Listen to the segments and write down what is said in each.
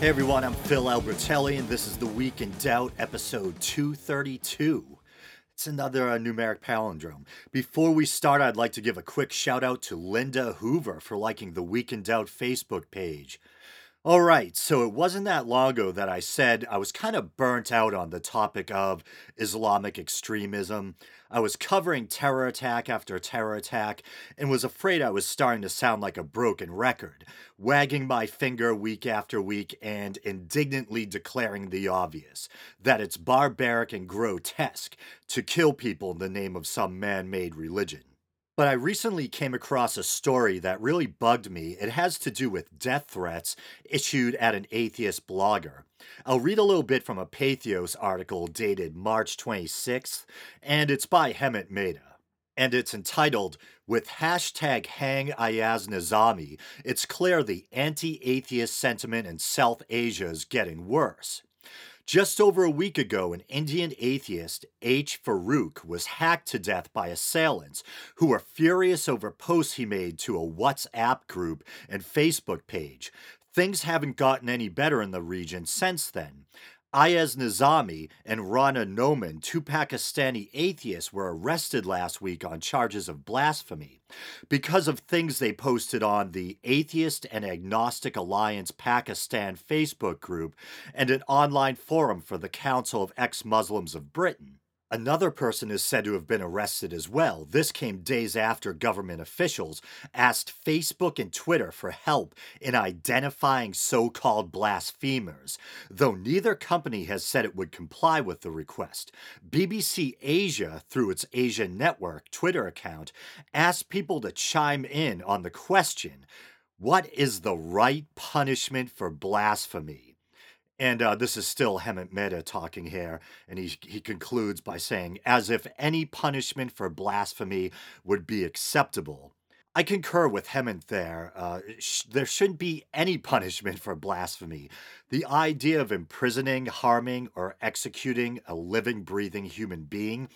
Hey everyone, I'm Phil Albertelli, and this is the Week in Doubt, episode 232. It's another uh, numeric palindrome. Before we start, I'd like to give a quick shout out to Linda Hoover for liking the Week in Doubt Facebook page. All right, so it wasn't that long ago that I said I was kind of burnt out on the topic of Islamic extremism. I was covering terror attack after terror attack and was afraid I was starting to sound like a broken record, wagging my finger week after week and indignantly declaring the obvious that it's barbaric and grotesque to kill people in the name of some man made religion. But I recently came across a story that really bugged me. It has to do with death threats issued at an atheist blogger. I'll read a little bit from a Patheos article dated March 26th, and it's by Hemant Mehta. And it's entitled, With hashtag Hang Ayaz Nizami, it's clear the anti atheist sentiment in South Asia is getting worse. Just over a week ago, an Indian atheist, H. Farouk, was hacked to death by assailants who were furious over posts he made to a WhatsApp group and Facebook page. Things haven't gotten any better in the region since then. Ayaz Nizami and Rana Noman, two Pakistani atheists, were arrested last week on charges of blasphemy because of things they posted on the Atheist and Agnostic Alliance Pakistan Facebook group and an online forum for the Council of Ex Muslims of Britain. Another person is said to have been arrested as well. This came days after government officials asked Facebook and Twitter for help in identifying so called blasphemers, though neither company has said it would comply with the request. BBC Asia, through its Asia Network Twitter account, asked people to chime in on the question what is the right punishment for blasphemy? And uh, this is still Hemant Mehta talking here, and he, he concludes by saying, as if any punishment for blasphemy would be acceptable. I concur with Hemant there. Uh, sh- there shouldn't be any punishment for blasphemy. The idea of imprisoning, harming, or executing a living, breathing human being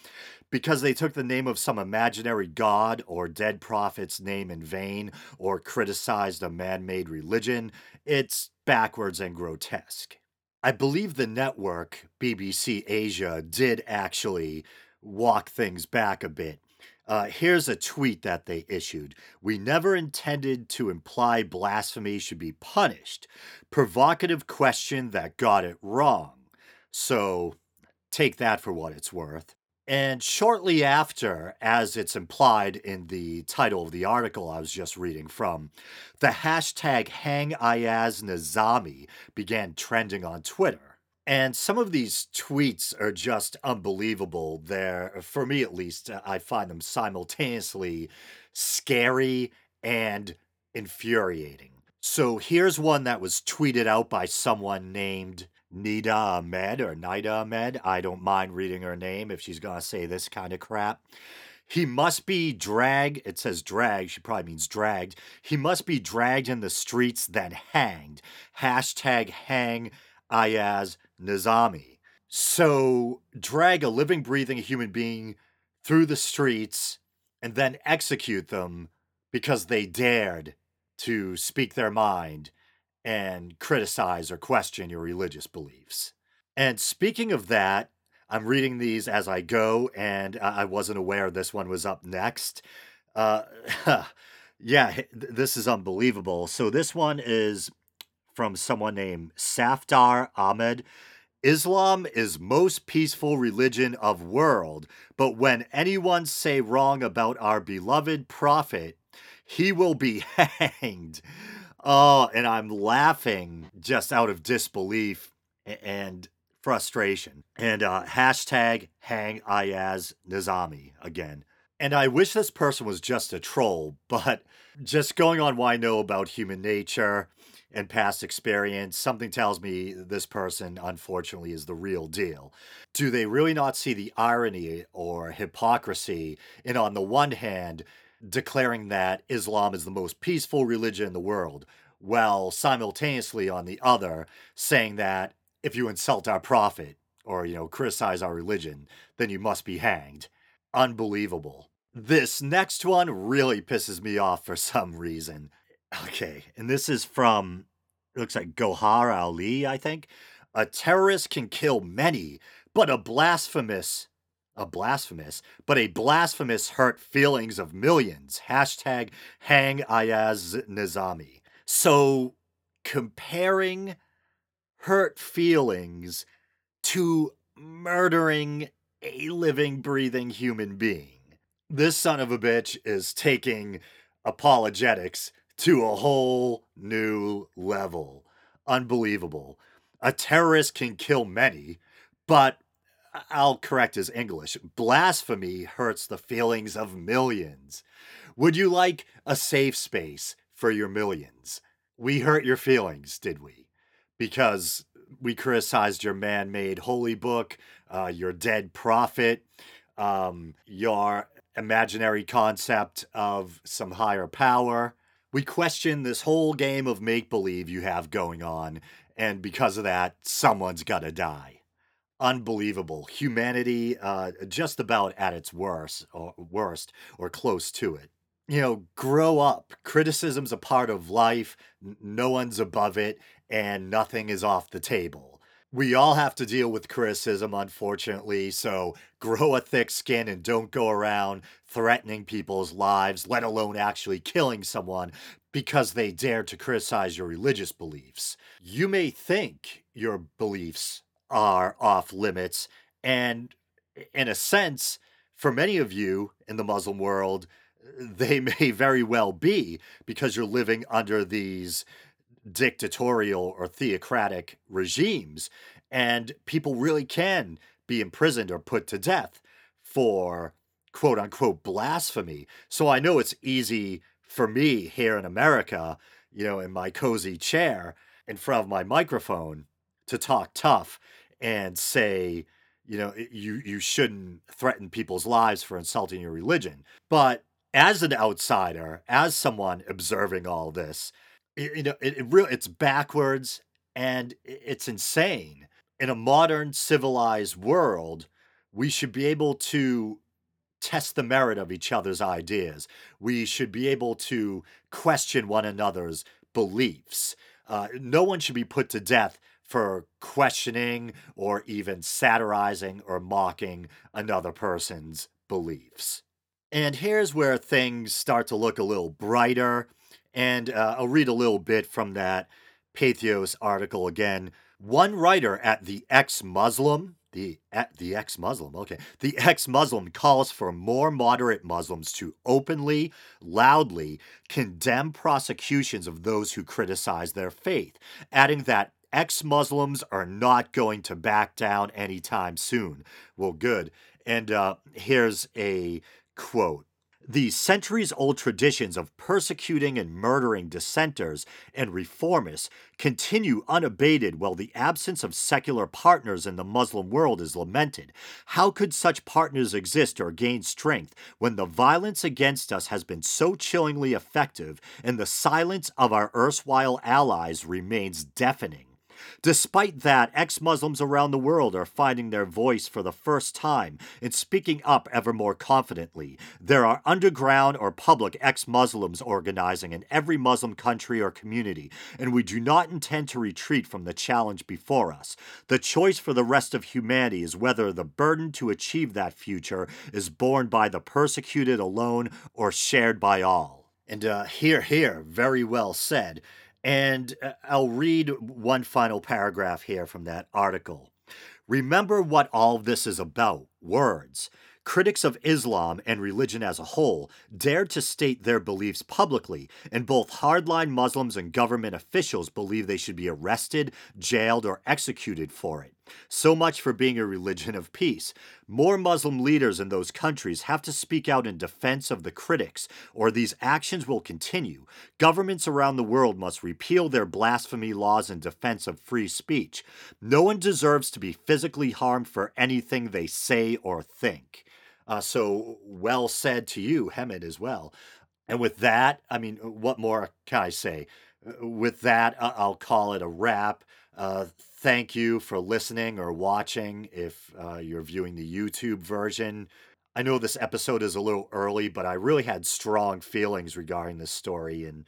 because they took the name of some imaginary god or dead prophet's name in vain or criticized a man made religion, it's backwards and grotesque. I believe the network, BBC Asia, did actually walk things back a bit. Uh, here's a tweet that they issued. We never intended to imply blasphemy should be punished. Provocative question that got it wrong. So take that for what it's worth. And shortly after, as it's implied in the title of the article I was just reading from, the hashtag Hang Ayaz Nizami began trending on Twitter. And some of these tweets are just unbelievable. They're, for me at least, uh, I find them simultaneously scary and infuriating. So here's one that was tweeted out by someone named Nida Ahmed or Nida Ahmed. I don't mind reading her name if she's going to say this kind of crap. He must be dragged. It says dragged. She probably means dragged. He must be dragged in the streets, then hanged. Hashtag hang Ayaz Nizami. So, drag a living, breathing human being through the streets and then execute them because they dared to speak their mind and criticize or question your religious beliefs. And speaking of that, I'm reading these as I go, and I wasn't aware this one was up next. Uh, yeah, this is unbelievable. So, this one is from someone named Safdar Ahmed. Islam is most peaceful religion of world, but when anyone say wrong about our beloved prophet, he will be hanged. Oh, and I'm laughing just out of disbelief and frustration. And uh, hashtag hang Ayaz Nizami again. And I wish this person was just a troll, but just going on what I know about human nature and past experience, something tells me this person, unfortunately, is the real deal. Do they really not see the irony or hypocrisy in, on the one hand, declaring that Islam is the most peaceful religion in the world, while simultaneously on the other saying that if you insult our prophet or you know criticize our religion, then you must be hanged. Unbelievable. This next one really pisses me off for some reason. Okay, and this is from it looks like Gohar Ali, I think. A terrorist can kill many, but a blasphemous, a blasphemous, but a blasphemous hurt feelings of millions. Hashtag hang Ayaz Nizami. So comparing hurt feelings to murdering a living, breathing human being. This son of a bitch is taking apologetics to a whole new level. Unbelievable. A terrorist can kill many, but I'll correct his English. Blasphemy hurts the feelings of millions. Would you like a safe space for your millions? We hurt your feelings, did we? Because we criticized your man made holy book, uh, your dead prophet, um, your imaginary concept of some higher power. We question this whole game of make believe you have going on, and because of that, someone's gotta die. Unbelievable. Humanity, uh, just about at its worst, or worst, or close to it. You know, grow up. Criticism's a part of life. No one's above it, and nothing is off the table we all have to deal with criticism, unfortunately. So grow a thick skin and don't go around threatening people's lives, let alone actually killing someone because they dare to criticize your religious beliefs. You may think your beliefs are off limits, and in a sense, for many of you in the Muslim world, they may very well be because you're living under these dictatorial or theocratic regimes. And people really can be imprisoned or put to death for quote unquote blasphemy. So I know it's easy for me here in America, you know, in my cozy chair in front of my microphone to talk tough and say, you know, you you shouldn't threaten people's lives for insulting your religion. But as an outsider, as someone observing all this, you know, it, it really it's backwards and it's insane. In a modern civilized world, we should be able to test the merit of each other's ideas. We should be able to question one another's beliefs. Uh, no one should be put to death for questioning or even satirizing or mocking another person's beliefs. And here's where things start to look a little brighter and uh, I'll read a little bit from that Patheos article again. One writer at the ex Muslim, the, at the ex Muslim, okay, the ex Muslim calls for more moderate Muslims to openly, loudly condemn prosecutions of those who criticize their faith, adding that ex Muslims are not going to back down anytime soon. Well, good. And uh, here's a quote the centuries old traditions of persecuting and murdering dissenters and reformists continue unabated while the absence of secular partners in the Muslim world is lamented. How could such partners exist or gain strength when the violence against us has been so chillingly effective and the silence of our erstwhile allies remains deafening? Despite that, ex Muslims around the world are finding their voice for the first time and speaking up ever more confidently. There are underground or public ex Muslims organizing in every Muslim country or community, and we do not intend to retreat from the challenge before us. The choice for the rest of humanity is whether the burden to achieve that future is borne by the persecuted alone or shared by all. And uh, here, here, very well said. And uh, I'll read one final paragraph here from that article. Remember what all this is about words. Critics of Islam and religion as a whole dared to state their beliefs publicly, and both hardline Muslims and government officials believe they should be arrested, jailed, or executed for it. So much for being a religion of peace. More Muslim leaders in those countries have to speak out in defense of the critics, or these actions will continue. Governments around the world must repeal their blasphemy laws in defense of free speech. No one deserves to be physically harmed for anything they say or think. Uh, so well said to you, Hemant, as well. And with that, I mean, what more can I say? Uh, with that, I'll call it a wrap. Uh, thank you for listening or watching if uh, you're viewing the YouTube version. I know this episode is a little early, but I really had strong feelings regarding this story and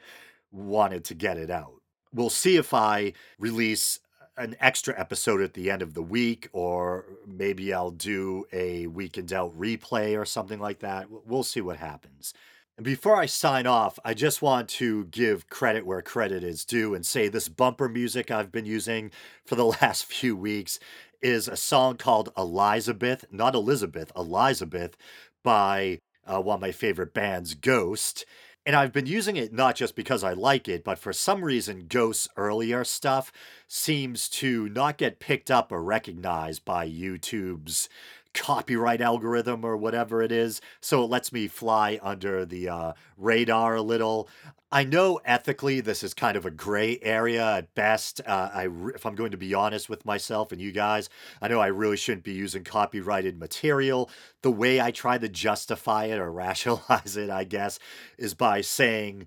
wanted to get it out. we'll see if I release an extra episode at the end of the week, or maybe I'll do a Week in Doubt replay or something like that. We'll see what happens. And before I sign off, I just want to give credit where credit is due and say this bumper music I've been using for the last few weeks is a song called Elizabeth, not Elizabeth, Elizabeth by uh, one of my favorite bands, Ghost. And I've been using it not just because I like it, but for some reason, Ghost's earlier stuff seems to not get picked up or recognized by YouTube's copyright algorithm or whatever it is. So it lets me fly under the uh, radar a little. I know ethically this is kind of a gray area at best. Uh, I, if I'm going to be honest with myself and you guys, I know I really shouldn't be using copyrighted material. The way I try to justify it or rationalize it, I guess, is by saying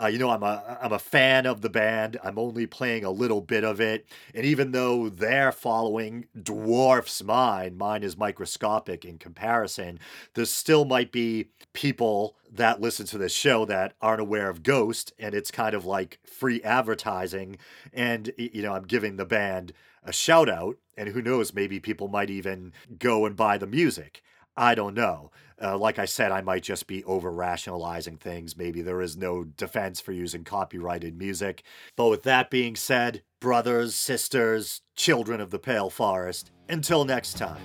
uh, you know, I'm a I'm a fan of the band. I'm only playing a little bit of it, and even though their following dwarfs mine, mine is microscopic in comparison. There still might be people that listen to this show that aren't aware of Ghost, and it's kind of like free advertising. And you know, I'm giving the band a shout out, and who knows, maybe people might even go and buy the music. I don't know. Uh, like I said, I might just be over rationalizing things. Maybe there is no defense for using copyrighted music. But with that being said, brothers, sisters, children of the Pale Forest, until next time.